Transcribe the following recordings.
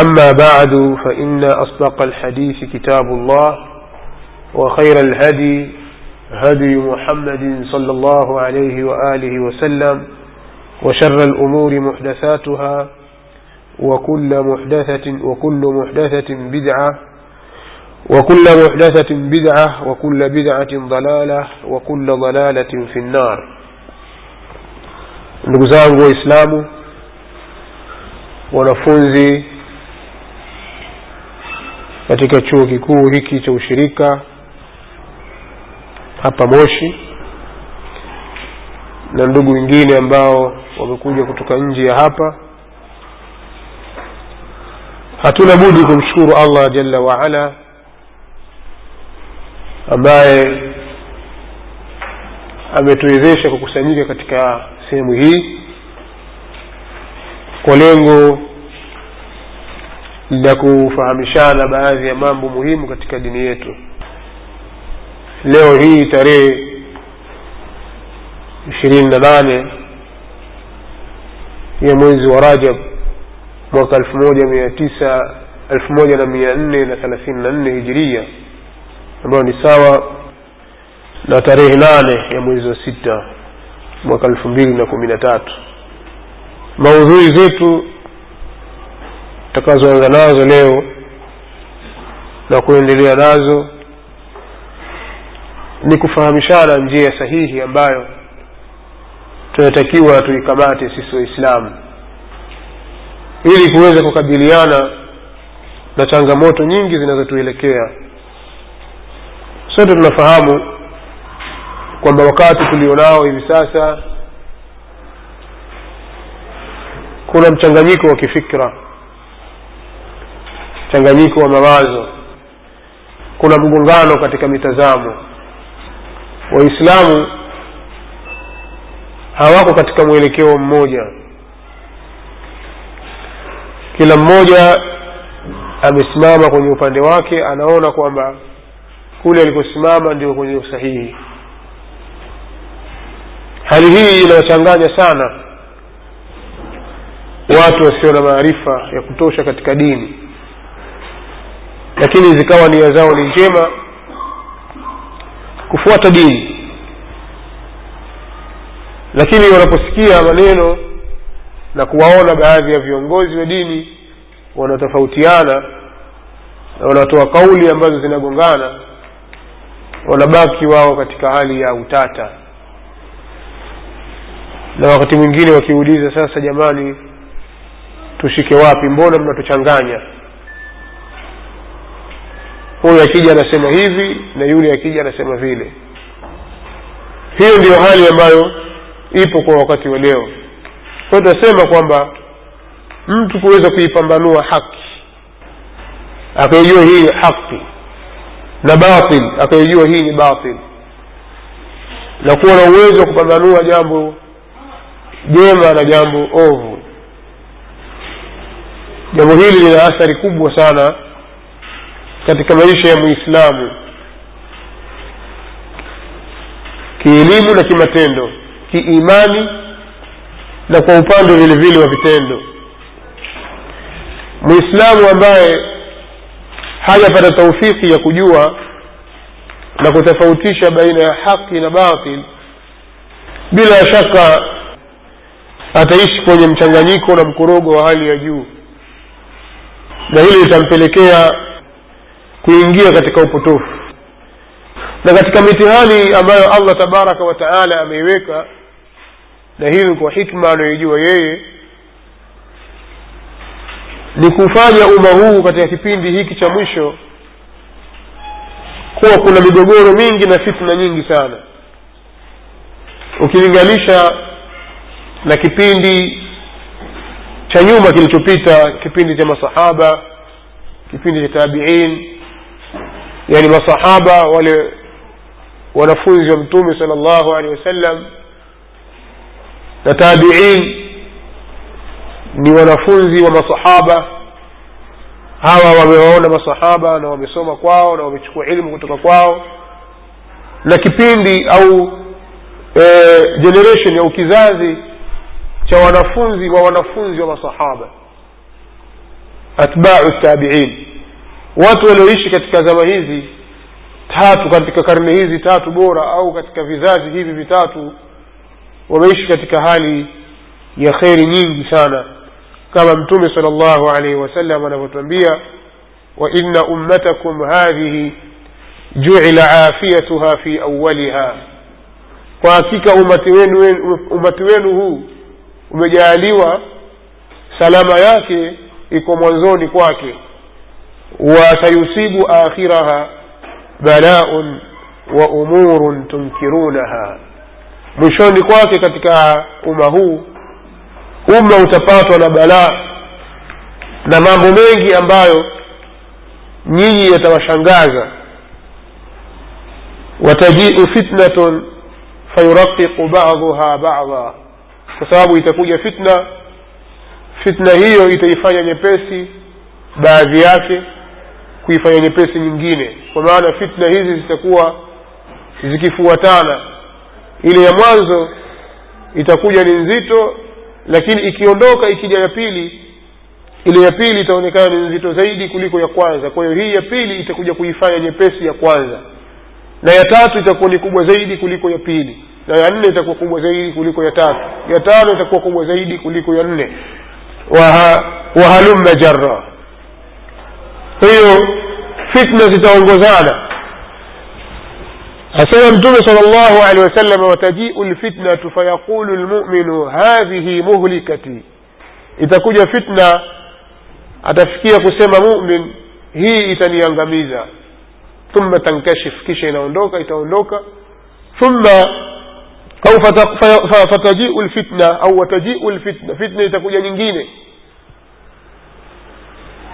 أما بعد فإن أصدق الحديث كتاب الله وخير الهدي هدي محمد صلى الله عليه وآله وسلم وشر الأمور محدثاتها وكل محدثة وكل محدثة بدعة وكل محدثة بدعة وكل بدعة ضلالة وكل ضلالة في النار. Zangu waislamu wanafunzi katika chuo kikuu hiki cha ushirika hapa moshi na ndugu wengine ambao wamekuja kutoka nje ya hapa. Hatuna budi kumshukuru allah jalla waala ambaye ametuwezesha kukusanyika katika sehemu hii kwa lengo la kufahamishana baadhi ya mambo muhimu katika dini yetu. Leo hii tarehe ishirini na nane ya mwezi wa rajab mwaka elfu moja mia tisa elfu moja na mia nne na thelathini na nne hijiria ambayo ni sawa na tarehe nane ya mwezi wa sita mwaka elfu mbili na kumi na tatu. Maudhui zetu tutakazoanza nazo leo na kuendelea nazo ni kufahamishana njia sahihi ambayo tunatakiwa tuikamate sisi waislamu. Ili kuweza kukabiliana na changamoto nyingi zinazotuelekea. Sote tunafahamu kwamba wakati tulionao hivi sasa kuna mchanganyiko wa kifikra mchanganyiko wa mawazo. Kuna mgongano katika mitazamo. Waislamu hawako katika mwelekeo mmoja. Kila mmoja amesimama kwenye upande wake anaona kwamba kule alikosimama ndio kwenye usahihi. Hali hii inawachanganya sana watu wasio na maarifa ya kutosha katika dini lakini zikawa nia zao ni njema kufuata dini. Lakini wanaposikia maneno na kuwaona baadhi ya viongozi wa dini wanatofautiana na wanatoa kauli ambazo zinagongana wanabaki wao katika hali ya utata. Na wakati mwingine wakiuliza sasa jamani tushike wapi? Mbona mnatuchanganya huyu akija anasema hivi na yule akija anasema vile. Hiyo ndiyo hali ambayo ipo kwa wakati wa leo. Kwa tunasema kwamba mtu kuweza kuipambanua haki akaijua hii ni haki na batil akaijua hii ni batil na kuwa na uwezo wa kupambanua jambo jema na jambo ovu. Jambo hili lina athari kubwa sana katika maisha ya muislamu kielimu na kimatendo kiimani na kwa upande vile vile wa vitendo. Muislamu ambaye hajapata taufiki ya kujua na kutofautisha baina ya haki na batil bila shaka ataishi kwenye mchanganyiko na mkorogo wa hali ya juu na hili litampelekea kuingia katika upotofu. Na katika mitihani ambayo allah tabaraka wa taala ameiweka na hili kwa hikma anayoijua yeye ni kufanya umma huu katika kipindi hiki cha mwisho kuwa kuna migogoro mingi na fitna nyingi sana. Ukilinganisha na kipindi cha nyuma kilichopita kipindi cha masahaba kipindi cha tabiin yani masahaba wale wanafunzi wa mtume sala llahu alehi wasallam na tabiin ni wanafunzi wa masahaba. Hawa wamewaona masahaba na wamesoma kwao na wamechukua ilmu kutoka kwao. Na kipindi au e, generation au kizazi cha wanafunzi wa wanafunzi wa masahaba atbau tabiin watu walioishi katika zama hizi tatu katika karne hizi tatu bora au katika vizazi hivi vitatu wameishi katika hali ya kheri nyingi sana. Kama mtume sala llahu alaihi wasallam anavyotwambia wa inna ummatakum hadhihi juila afiyatuha fi awaliha kwa hakika umati wenu, umati wenu huu umejaaliwa salama yake iko mwanzoni kwake akhiraha balaun wa umurun tunkirunaha mwishoni kwake katika umma huu umma utapatwa na balaa na mambo mengi ambayo nyinyi yatawashangaza. Watajiu fitnatun fayuraqiqu baduha bada kwa sababu itakuja fitna fitna hiyo itaifanya nyepesi baadhi yake kuifanya nyepesi nyingine. Kwa maana fitna hizi zitakuwa zikifuatana. Ile ya mwanzo itakuja ni nzito lakini ikiondoka ikija ya pili ile ya pili itaonekana ni nzito zaidi kuliko ya kwanza. Kwa hiyo hii ya pili itakuja kuifanya nyepesi ya kwanza. Na ya tatu itakuwa ni kubwa zaidi kuliko ya pili. Na ya nne itakuwa kubwa zaidi kuliko ya tatu. Ya tano itakuwa kubwa zaidi kuliko ya nne. Wahalumma jarra kwa hiyo fitna zitaongozana. Asema mtume sala llahu alehi wasallam watajiu lfitnatu fayaqulu lmuminu hadhihi muhlikati. Itakuja fitna atafikia kusema mumin hii itaniangamiza. Thumma tankashif kisha inaondoka itaondoka. Thumma au fatajiu lfitna au watajiu lfitna fitna itakuja nyingine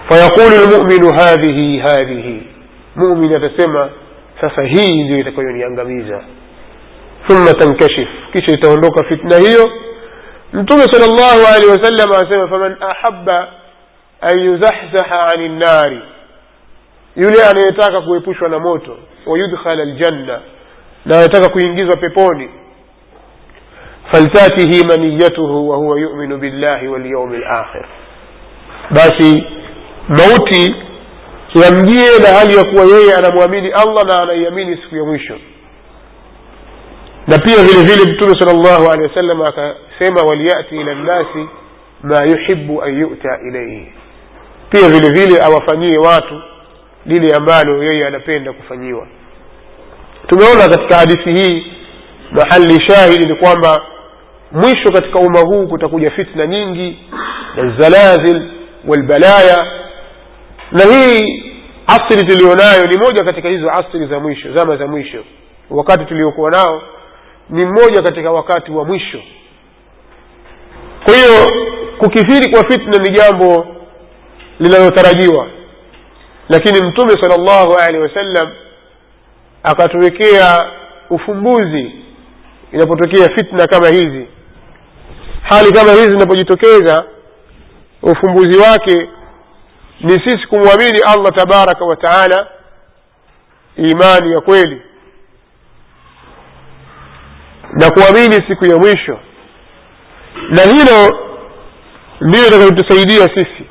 فيقول المؤمن هذه هذه. مؤمن تسمى سفهي ذي تكون ينغميزا ثم تنكشف. كيش يتولوك فتنة هي أنتم صلى الله عليه وسلم أسمى فمن أحب أن يزحزح عن النار. يولي أن يتاك على ونموتو ويدخل الجنة. لا يتاك كوينجيز وبيبوني فلتاته منيته وهو يؤمن بالله واليوم الآخر. باشي mauti yamjie na hali ya kuwa yeye anamwamini allah na anaiamini siku ya mwisho. Na pia vile vile mtume sal llahu alehi wasallam akasema waliyati ila nnasi ma yuhibu an yuta ilaihi pia vile vile awafanyie watu lile ambalo yeye anapenda kufanyiwa. Tumeona katika hadithi hii mahali shahidi ni kwamba mwisho katika umma huu kutakuja fitna nyingi na zalazil walbalaya na hii asri tuliyonayo ni moja katika hizo asri za mwisho zama za mwisho. Wakati tuliokuwa nao ni mmoja katika wakati wa mwisho. Kwa hiyo kukithiri kwa fitna ni jambo linalotarajiwa. Lakini mtume sala llahu alehi wasallam akatuwekea ufumbuzi inapotokea fitna kama hizi. Hali kama hizi zinapojitokeza ufumbuzi wake ni sisi kumwamini allah tabaraka wa taala imani ya kweli. Na kuamini siku ya mwisho. Na hilo ndilo itakayotusaidia sisi.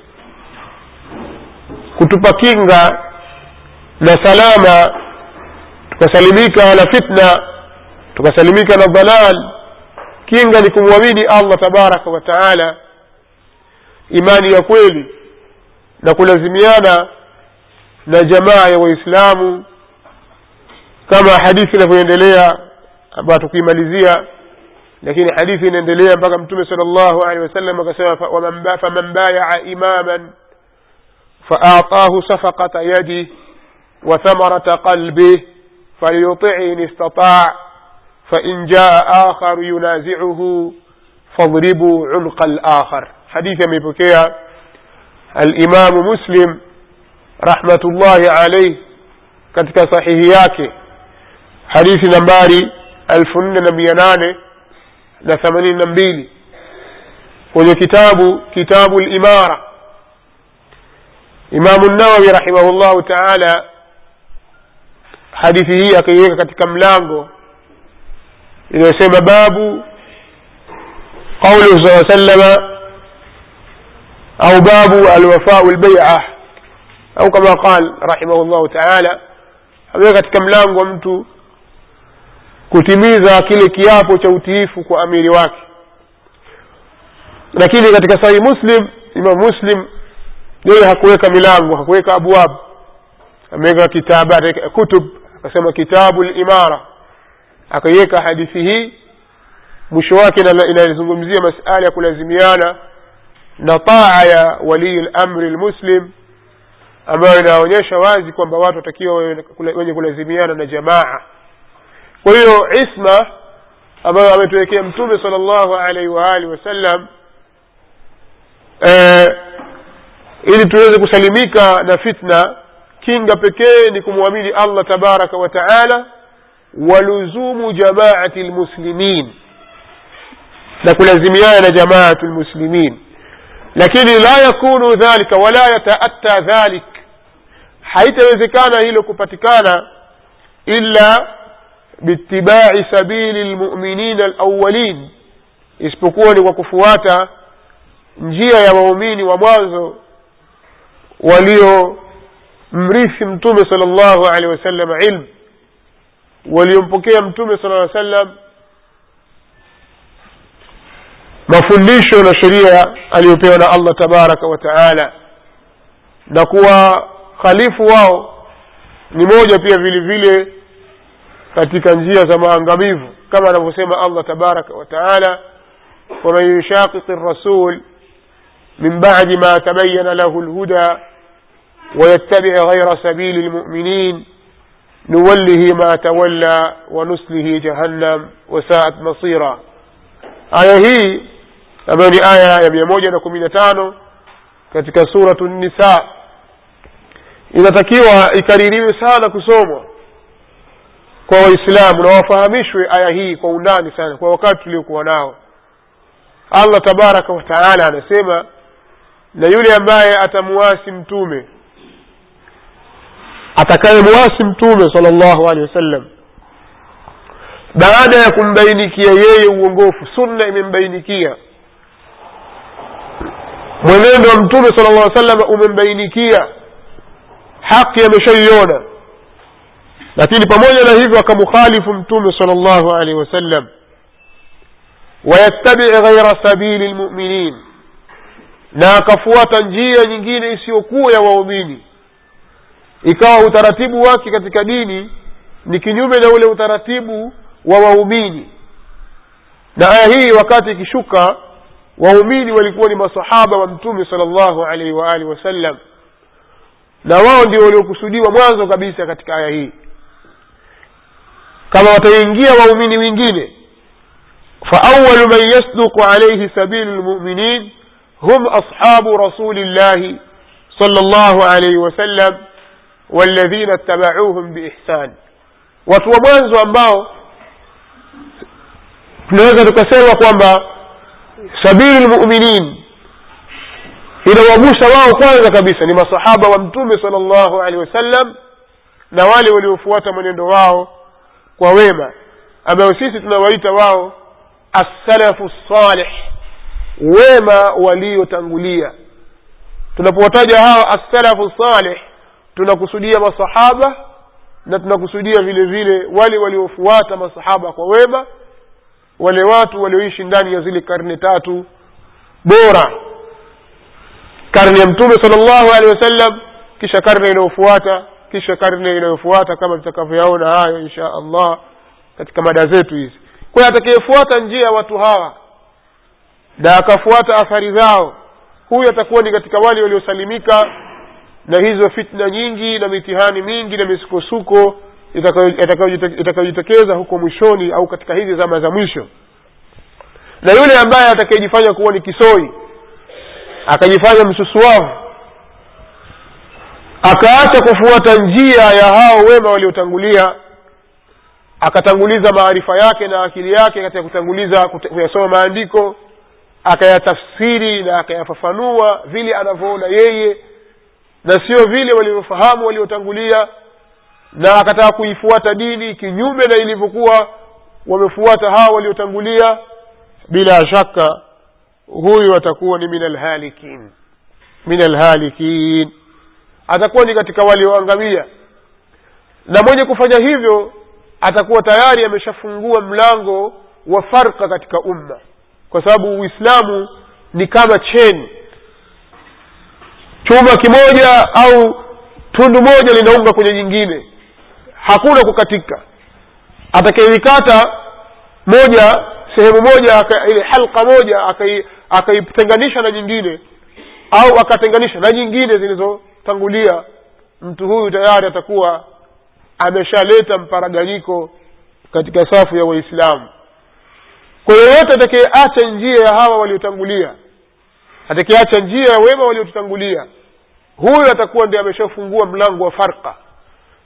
Kutupa kinga na salama tukasalimika na fitna tukasalimika na dhalal. Kinga ni kumwamini allah tabaraka wa taala imani ya kweli na kulazimiana na jamaa ya waislamu kama hadithi inavyoendelea ambayo tukuimalizia lakini hadithi inaendelea mpaka mtume sala llahu alehi wasallam akasema faman bayaa imaman faatahu safaqata yadih وثمرة قلبه فليطع إن استطاع فإن جاء آخر ينازعه فاضربوا عنق الآخر حديث مبكية الإمام مسلم رحمة الله عليه katika sahihi yake hadithi nambari elfu nne na mia nane na themanini na mbili kwenye kitabu kitabu limara imamu nawawi rahimahullahu taala hadithi hii akaiweka katika mlango inayosema babu qauluhu saa salama au babu alwafau lbeia au kama قال رحمه الله taala ameweka katika mlango wa mtu kutimiza kile kiapo cha utiifu kwa amiri wake lakini katika sahihi muslim imam muslim yeye hakuweka milango hakuweka abwab ameweka kitabat kutub akasema kitabu limara akaiweka hadithi hii mwisho wake inazungumzia masala ya kulazimiana na taa ya walii lamri lmuslim ambayo inaonyesha wazi kwamba watu watakiwa wenye kulazimiana na jamaa. Kwa hiyo isma ambayo ametuwekea mtume sala llahu alaihi waalihi wasallam eh, ili tuweze kusalimika na fitna kinga pekee ni kumwamini allah tabaraka wa taala waluzumu jamaati lmuslimin na kulazimiana na jamaatu lmuslimin lakini la yakunu dhalika wala yataatta dhalik. Haitawezekana hilo kupatikana illa biitibai sabili lmuminina alawalin isipokuwa ni kwa kufuata njia ya waumini wa mwanzo waliomrithi mtume sala llahu alehi wasallam ilmu waliompokea mtume sala aa sallam mafundisho na sheria aliyopewa na allah tabaraka wa taala na kuwa khalifu wao ni moja pia vile vile katika njia za maangamivu kama anavyosema allah tabaraka wa taala waman yushaqiqi rasul من بعد ما تبين له الهدى ويتبع غير سبيل المؤمنين نوله ما تولى ونسله جهنم وساءت مصيرا aya hii ambayo ni aya ya mia moja na kumi na tano katika suratu nisa. Inatakiwa ikaririwe sana kusomwa kwa waislamu na wafahamishwe aya hii kwa undani sana kwa wakati tuliokuwa nao. Allah tabaraka wataala anasema na yule ambaye atamuasi mtume atakayemuasi mtume sala llahu alehi wasallam baada ya kumbainikia yeye uongofu sunna imembainikia mwenendo wa mtume sala llah sallam umembainikia. Haki ameshaiona. Lakini pamoja na hivyo akamukhalifu mtume sala llahu alaihi wasallam. Wayattabii ghaira sabili lmuminin na akafuata njia nyingine isiyokuwa ya waumini. Ikawa utaratibu wake katika dini ni kinyume na ule utaratibu wa waumini. Na aya hii wakati ikishuka waumini walikuwa ni masahaba wa mtume sala llahu alaihi waalihi wasallam na wao ndio waliokusudiwa mwanzo kabisa katika aya hii kama wataingia waumini wengine faawalu man yasduqu alaihi sabilu lmuminin hum ashabu rasulillahi sala llahu alaihi wasallam walladhina ittabauhum biihsan watu wa mwanzo ambao tunaweza tukasema kwamba sabili lmuminin inawagusa wao kwanza kabisa ni masahaba wa mtume sala llahu alehi wasallam na wale waliofuata mwenendo wao kwa wema ambayo sisi tunawaita wao assalafu salih wema waliotangulia. Tunapowataja hawa assalafu salih tunakusudia masahaba na tunakusudia vile vile wale waliofuata masahaba kwa wema wale watu walioishi ndani ya zile karne tatu bora. Karne ya mtume sal llahu alehi wasallam kisha karne inayofuata kisha karne inayofuata kama tutakavyoyaona hayo insha allah katika mada zetu hizi. Kwa hiyo atakayefuata njia ya watu hawa na akafuata athari zao huyu atakuwa ni katika wale waliosalimika na hizo fitna nyingi na mitihani mingi na misukosuko itakayojitokeza huko mwishoni au katika hizi zama za mwisho. Na yule ambaye atakayejifanya kuwa ni kisoi akajifanya msusuavu akaacha kufuata njia ya hao wema waliotangulia akatanguliza maarifa yake na akili yake katika kutanguliza kuyasoma maandiko akayatafsiri na akayafafanua vile anavyoona yeye na sio vile walivyofahamu waliotangulia na akataka kuifuata dini kinyume na ilivyokuwa wamefuata hawa waliotangulia bila shaka huyu atakuwa ni min alhalikin min alhalikin atakuwa ni katika walioangamia. Na mwenye kufanya hivyo atakuwa tayari ameshafungua mlango wa farka katika umma. Kwa sababu uislamu ni kama cheni. Chuma kimoja au tundu moja linaunga kwenye nyingine hakuna kukatika. Atakayelikata moja sehemu moja ile halka moja akaitenganisha na nyingine au akatenganisha na nyingine zilizotangulia mtu huyu tayari atakuwa ameshaleta mparaganyiko katika safu ya waislamu. Kwa yoyote atakayeacha njia ya hawa waliotangulia atakayeacha njia ya wema waliotutangulia huyu atakuwa ndi ameshafungua mlango wa farka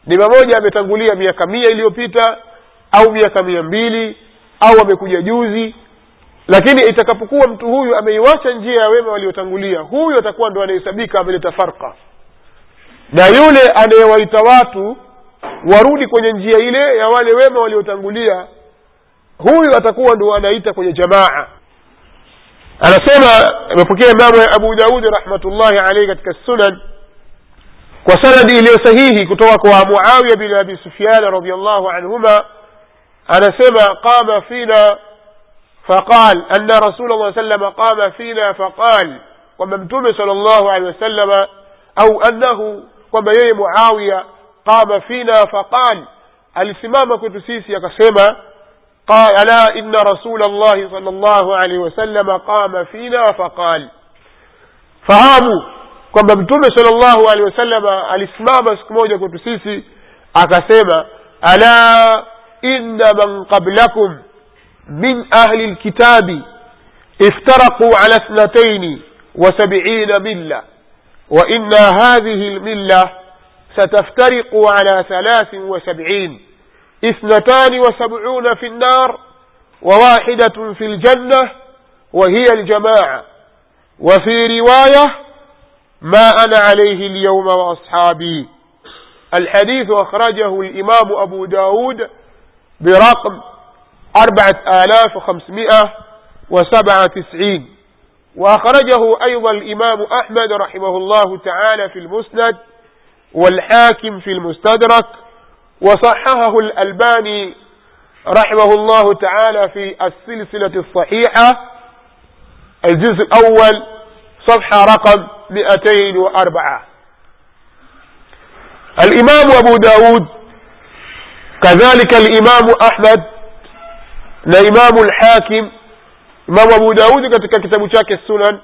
ni mamoja ametangulia miaka mia iliyopita au miaka mia mbili au amekuja juzi. Lakini itakapokuwa mtu huyu ameiwacha njia ya wema waliotangulia huyu atakuwa ndo anahesabika ameleta farka na yule anayewaita watu warudi kwenye njia ile ya wale wema waliotangulia huyu atakuwa ndo anaita kwenye jamaa. Anasema amepokea imamu abu daudi rahmatullahi alaihi katika sunan kwa sanadi iliyo sahihi kutoka kwa Muawiya bin Abi Sufyan radhiyallahu anhuma anasema qama fina faqal anna rasulullah sallallahu alayhi wasallam qama fina faqal kwamba mtume sallallahu alayhi wasallam au annahu kwamba yeye Muawiya qama fina faqal alisimama kwetu sisi akasema قال ألا إن رسول الله صلى الله عليه وسلم قام فينا فقال فهابوا kwamba mtume sala llahu alehi wasalama alisimama siku moja kwetu sisi akasema ala inna man qablakum من أهل الكتاب افترقوا على اثنتين وسبعين ملة وإن هذه الملة ستفترق على ثلاث وسبعين اثنتان وسبعون في النار وواحدة في الجنة وهي الجماعة وفي رواية ما أنا عليه اليوم وأصحابي. الحديث أخرجه الإمام أبو داود برقم أربعة آلاف وخمسمائة وسبعة تسعين وأخرجه أيضا الإمام أحمد رحمه الله تعالى في المسند والحاكم في المستدرك. وصححه الألباني رحمه الله تعالى في السلسلة الصحيحة. الجزء الأول صفحة رقم 204 الإمام أبو داود كذلك الإمام أحمد لإمام الحاكم. إمام أبو داود كتك كتاب شاك السنن.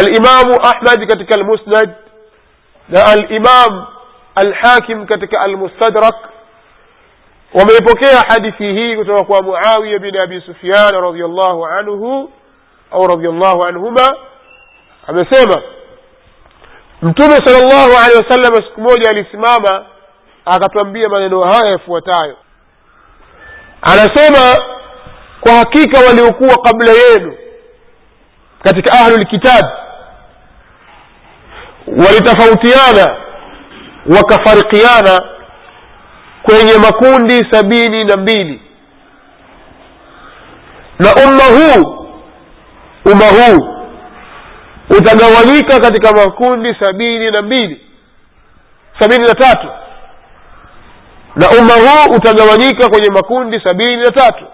الإمام أحمد كتك المسند. الإمام الحاكم كتك المستدرك. ومن يبكي حديثه كتبه معاوية بن أبي سفيان رضي الله عنه. Au radiallahu anhuma amesema mtume sala llahu alehi wasallam siku moja alisimama akatwambia maneno haya yafuatayo. Anasema kwa hakika waliokuwa kabla yenu katika ahlulkitab walitofautiana wakafarikiana kwenye makundi sabini na mbili. Na umma huu umma huu utagawanyika katika makundi sabini na mbili sabini na tatu. Na umma huu utagawanyika kwenye makundi sabini na tatu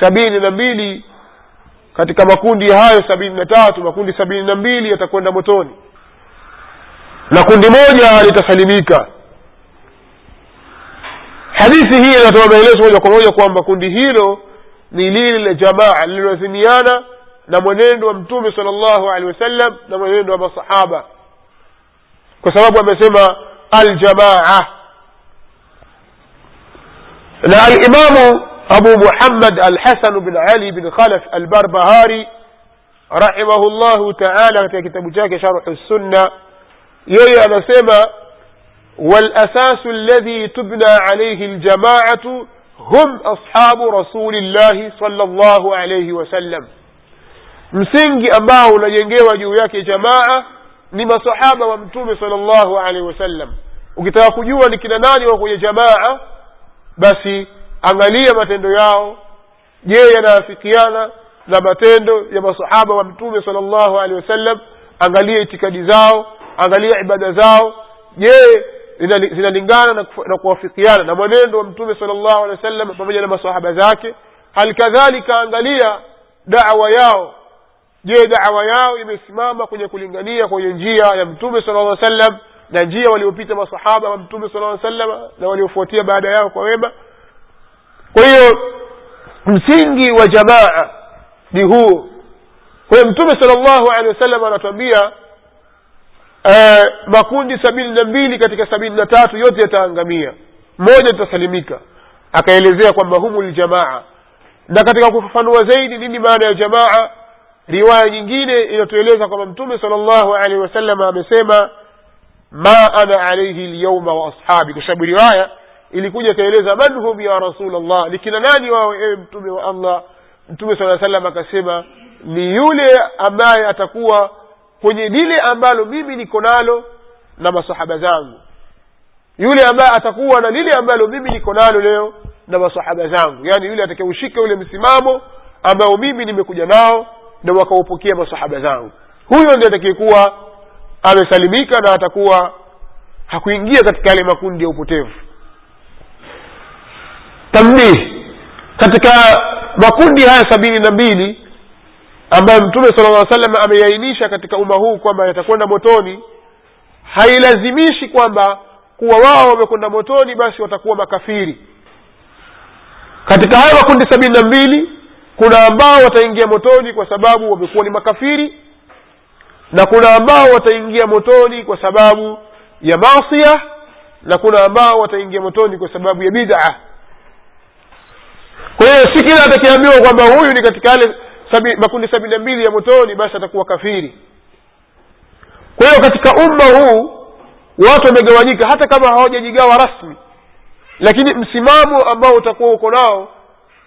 sabini na mbili katika makundi hayo sabini na tatu makundi sabini na mbili yatakwenda motoni. Na kundi moja litasalimika. Hadithi hii inatoa maelezo moja kwa moja kwamba kundi hilo ni lile jamaa lililozimiana na mwenendo wa mtume sala llahu alehi wasallam na mwenendo wa masahaba kwa sababu amesema aljamaa na alimamu abu muhammad alhasan bin ali bin khalaf albarbahari rahimahu llahu taala katika kitabu chake sharhu sunna yeye anasema والأساس الذي تبنى عليه الجماعة هم أصحاب رسول الله صلى الله عليه وسلم msingi ambao unajengewa juu yake jamaa ni masahaba wa mtume sala llahu alehi wasallam. Ukitaka kujua ni kina nani wa kwenye jamaa basi angalia matendo yao. Je yanaafikiana na matendo ya masahaba wa mtume sala llahu alehi wasallam? Angalia itikadi zao angalia ibada zao. Je zinalingana na, na kuwafikiana na mwenendo wa mtume sala llahu alehi wa pamoja na masahaba zake? Hali kadhalika angalia dawa yao je dawa yao imesimama kwenye kulingania kwenye njia ya mtume sala lla sallam na njia waliopita masahaba wa mtume sala lla sallam na waliofuatia baada yao kwa wema? Kwa hiyo msingi wa jamaa ni huo kwa mtume sala llahu alehi wasallam anatuambia eh, makundi sabini na mbili katika sabini na tatu yote yataangamia. Moja litasalimika akaelezea kwamba humu ljamaa na katika kufafanua zaidi nini maana ya jamaa riwaya nyingine inatueleza kwamba mtume sala llahu alehi wasallam amesema ma ana alaihi lyauma wa ashabi. Kwa sababu riwaya ilikuja ikaeleza man hum ya rasul llah ni kina nani wao ewe mtume wa allah? Mtume saa salam akasema ni yule ambaye atakuwa kwenye lile ambalo mimi niko nalo na masahaba zangu. Yule ambaye atakuwa na lile ambalo mimi niko nalo leo na masahaba zangu. Yaani yule atakayeushika ule msimamo ambao mimi nimekuja nao na wakaupokea masahaba zangu. Huyo ndiye atakayekuwa amesalimika na atakuwa hakuingia katika yale makundi ya upotevu. Tambihi katika makundi haya sabini na mbili ambayo mtume sala llah salam ameainisha katika umma huu kwamba yatakwenda motoni hailazimishi kwamba kuwa wao wamekwenda motoni basi watakuwa makafiri. Katika haya makundi sabini na mbili kuna ambao wataingia motoni kwa sababu wamekuwa ni makafiri na kuna ambao wataingia motoni kwa sababu ya masia na kuna ambao wataingia motoni kwa sababu ya bid'a. Kwa hiyo si kila atakiambiwa kwamba huyu ni katika yale sabi, makundi sabini na mbili ya motoni basi atakuwa kafiri. Kwa hiyo katika umma huu watu wamegawanyika hata kama hawajajigawa rasmi lakini msimamo ambao utakuwa uko nao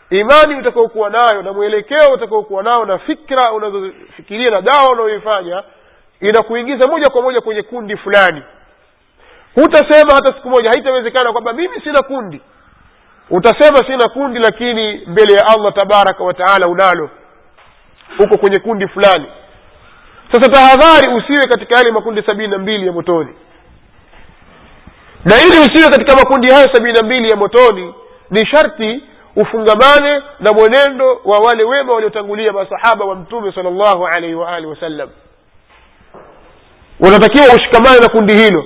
imani utakaokuwa nayo na mwelekeo utakaokuwa nao na fikra unazofikiria na dawa unayoifanya inakuingiza moja kwa moja kwenye kundi fulani. Hutasema hata siku moja haitawezekana kwamba mimi sina kundi. Utasema sina kundi lakini mbele ya allah tabaraka wataala unalo. Huko kwenye kundi fulani. Sasa tahadhari usiwe katika yale makundi sabini na mbili ya motoni. Na ili usiwe katika makundi hayo sabini na mbili ya motoni ni sharti ufungamane na mwenendo wa wale wema waliotangulia masahaba wa mtume sala llahu alaihi waalihi wasallam. Unatakiwa ushikamane na kundi hilo.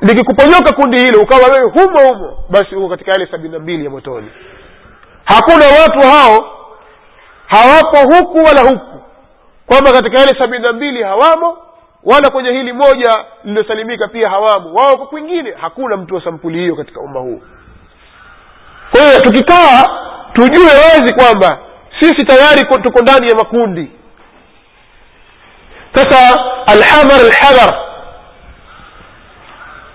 Likikuponyoka kundi hilo ukawa wewe humo humo basi uko katika yale sabini na mbili ya motoni. Hakuna watu hao hawapo huku wala huku. Kwamba katika yale sabini na mbili hawamo wala kwenye hili moja lililosalimika pia hawamo. Wao kwa kwingine hakuna mtu wa sampuli hiyo katika umma huu kwa hiyo tukikaa tujue wazi kwamba sisi tayari tuko ndani ya makundi. Sasa alhamar alhadhar.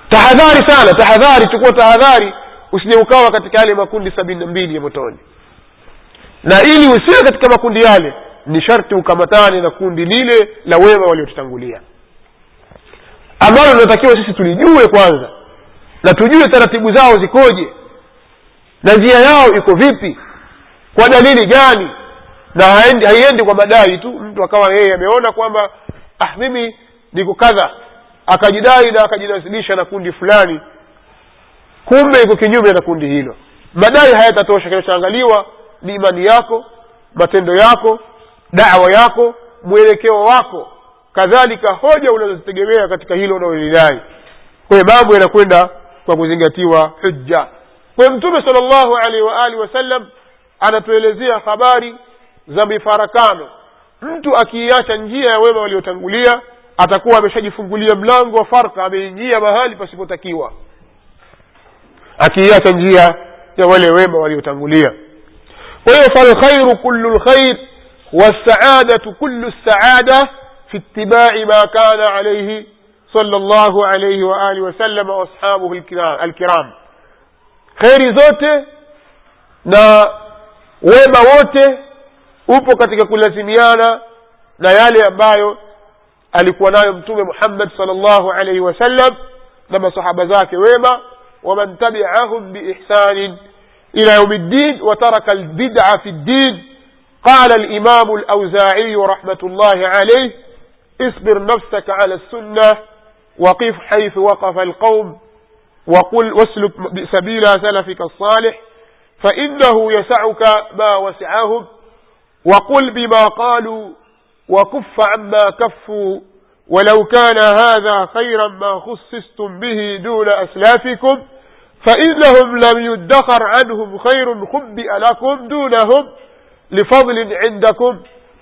Tahadhari sana tahadhari chukua tahadhari usije ukawa katika yale makundi sabini na mbili ya motoni. Na ili usiwe katika makundi yale ni sharti ukamatane na kundi lile la wema waliotutangulia. Ambalo linatakiwa sisi tulijue kwanza. Na tujue taratibu zao zikoje na njia yao iko vipi? Kwa dalili gani? Na haendi, haiendi kwa madai tu mtu akawa yeye ameona kwamba ah mimi niko kadha. Akajidai na akajinasibisha na kundi fulani. Kumbe iko kinyume na kundi hilo. Madai hayatatosha. Kinachoangaliwa ni imani yako matendo yako dawa yako mwelekeo wako. Kadhalika hoja unazozitegemea katika hilo unaolidai kwa mambo yanakwenda kwa kuzingatiwa hujja kwa mtume sala llahu alaihi waalihi wasallam anatuelezea habari za mifarakano mtu akiiacha njia ya wema waliotangulia atakuwa ameshajifungulia mlango wa farka ameingia mahali pasipotakiwa akiiacha njia ya wale wema waliotangulia kwa hiyo falkhairu kullu lkhair والسعادة كل السعادة في اتباع ما كان عليه صلى الله عليه وآله وسلم وأصحابه الكرام خير zote na wema wote upo katika kulazimiana na yale ambayo alikuwa nayo mtume muhammad sal llahu alaihi wasallam na masahaba zake wema waman tabiahum biihsanin ila yaumi ddin wataraka albid'a fi ddin قال الإمام الأوزاعي رحمة الله عليه اصبر نفسك على السنة وقف حيث وقف القوم وقل واسلك سبيل سلفك الصالح فإنه يسعك ما وسعهم وقل بما قالوا وكف عما كفوا ولو كان هذا خيرا ما خصصتم به دون أسلافكم فإنهم لم يدخر عنهم خير خبئ لكم دونهم لفضل عندكم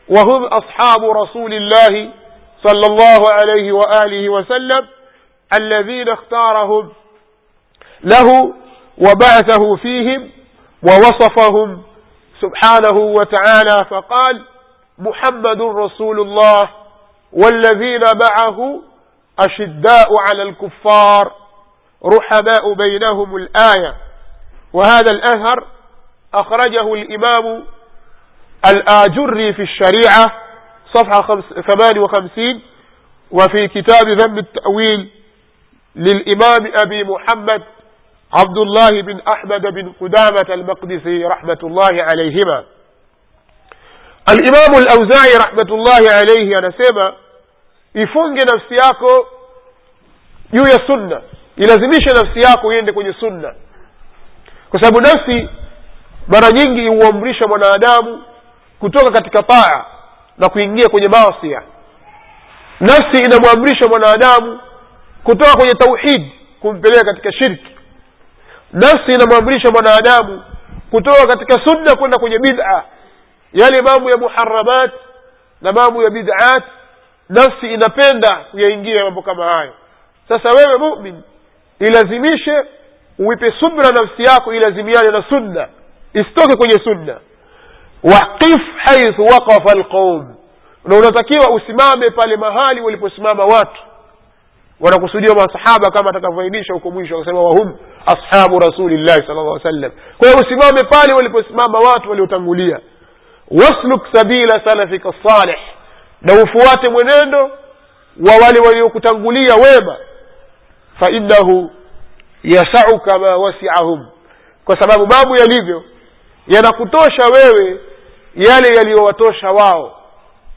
وهم أصحاب رسول الله صلى الله عليه وآله وسلم الذين اختارهم له وبعثه فيهم ووصفهم سبحانه وتعالى فقال محمد رسول الله والذين معه أشداء على الكفار رحماء بينهم الآية. وهذا الأثر أخرجه الإمام الآجري في الشريعة صفحة ثمان وخمسين وفي كتاب ذم التأويل للإمام أبي محمد Abdullahi bin Ahmad bin Qudamat al-Maqdisi rahmatullahi alayhima. Al-Imam al-Auza'i rahmatullahi alayhi anasema ifunge nafsi yako juu ya sunna, ilazimishe nafsi yako iende kwenye sunna, kwa sababu nafsi mara nyingi huamrisha mwanadamu kutoka katika taa na kuingia kwenye maasia. Nafsi inamwamrisha mwanadamu kutoka kwenye tauhid kumpeleka katika shirki nafsi inamwamrisha mwanadamu kutoka katika sunna kwenda kwenye bid'a. Yale mambo ya muharamat na mambo ya bid'at nafsi inapenda kuyaingia mambo kama hayo. Sasa wewe mumin ilazimishe uipe subra nafsi yako ilazimiane na sunna. Isitoke kwenye sunna. Waqif haithu waqafa alqaum na unatakiwa usimame pale mahali waliposimama watu. Wanakusudia masahaba kama atakavyoainisha huko mwisho akasema wahum ashabu rasulillahi sal llah wasallam. Kwa usimame pale waliposimama watu waliotangulia. Wasluk sabila salafika salih na ufuate mwenendo wa wale waliokutangulia wema. Fainahu yasauka ma wasiahum kwa sababu mambo yalivyo yanakutosha wewe yale yaliyowatosha wao.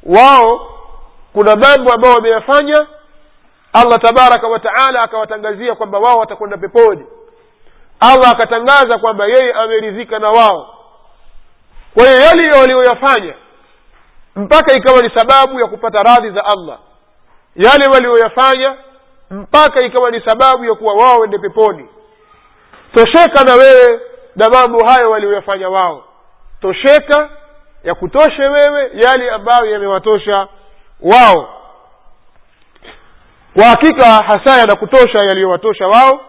Wao kuna mambo ambayo wameyafanya allah tabaraka wa taala akawatangazia kwamba wao watakwenda peponi allah akatangaza kwamba yeye ameridhika na wao. Kwa hiyo yale walioyafanya mpaka ikawa ni sababu ya kupata radhi za allah. Yale walioyafanya mpaka ikawa ni sababu ya kuwa wao wende peponi. Tosheka na wewe na mambo hayo walioyafanya wao. Tosheka ya kutoshe wewe yale ambayo yamewatosha wao. Kwa hakika hasa yanakutosha yaliyowatosha wao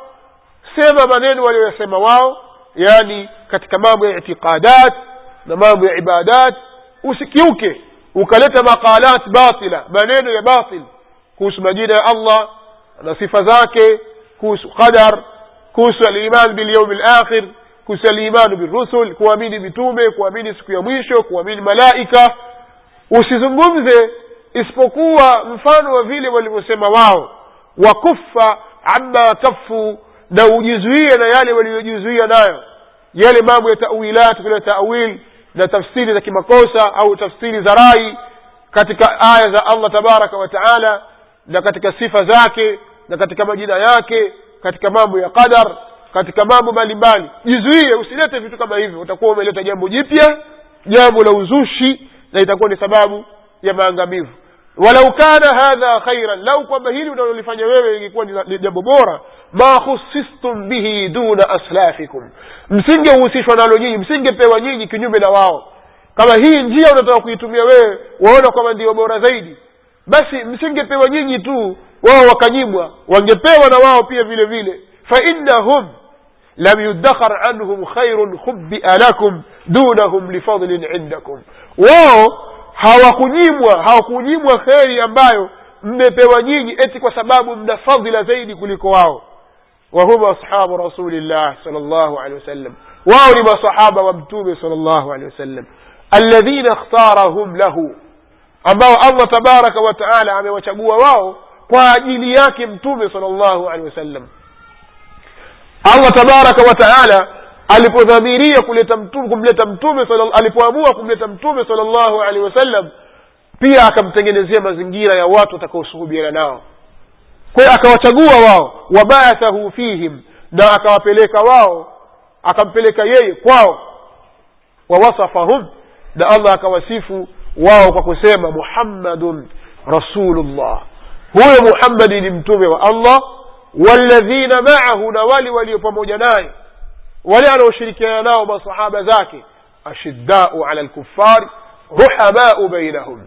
sema maneno walioyasema wao yaani katika mambo ya itiqadat na mambo ya ibadat usikiuke ukaleta maqalat batila maneno ya batil kuhusu majina ya allah na sifa zake kuhusu qadar kuhusu aliman bilyaumi lakhir kuhusu alimanu birusul kuamini mitume kuamini siku ya mwisho kuamini malaika usizungumze isipokuwa mfano wa vile walivyosema wao wakufa amma kafu na ujizuie na yale waliojizuia nayo. Yale mambo ya tawilat vile tawil na tafsiri za kimakosa au tafsiri za rai katika aya za allah tabaraka wa taala na katika sifa zake na katika majina yake katika mambo ya qadar katika mambo mbalimbali. Jizuie usilete vitu kama hivyo. Utakuwa umeleta jambo jipya jambo la uzushi na itakuwa ni sababu ya maangamivu. Walau kana hadha khairan lau kwamba hili unalolifanya wewe ingekuwa ni jambo bora ma khusistum bihi duna aslafikum. Msingehusishwa nalo nyinyi msingepewa nyinyi kinyume na wao. Kama hii njia unataka kuitumia wewe waona kwamba ndio bora zaidi. Basi msingepewa nyinyi tu wao wakanyimwa. Wangepewa na wao pia vile vile. Fainnahum lam yudakhar anhum khairun khubia lakum dunahum lifadlin indakum. Wao hawakunyimwa hawakunyimwa kheri ambayo mmepewa nyinyi eti kwa sababu mna fadhila zaidi kuliko wao wahum ashabu rasulillah sal llahu alehi wasallam wao ni masahaba wa mtume sal llahu alehi wasallam alladhina ikhtarahum lahu ambao allah tabaraka wa taala amewachagua wao kwa ajili yake mtume sal llahu alehi wasallam allah tabaraka wa taala alipodhamiria kuleta mtume kumleta mtume alipoamua kumleta mtume sala llahu alehi wasallam pia akamtengenezea mazingira ya watu watakaosuhubiana nao kwa akawachagua wao wabaathahu fihim na akawapeleka wao akampeleka yeye kwao wawasafahum na allah akawasifu wao kwa kusema muhammadun rasulullah huyo muhammadi ni mtume wa allah walladhina maahu na wale walio pamoja naye wale anaoshirikiana nao masahaba zake ashiddau ala lkufari ruhamau bainahum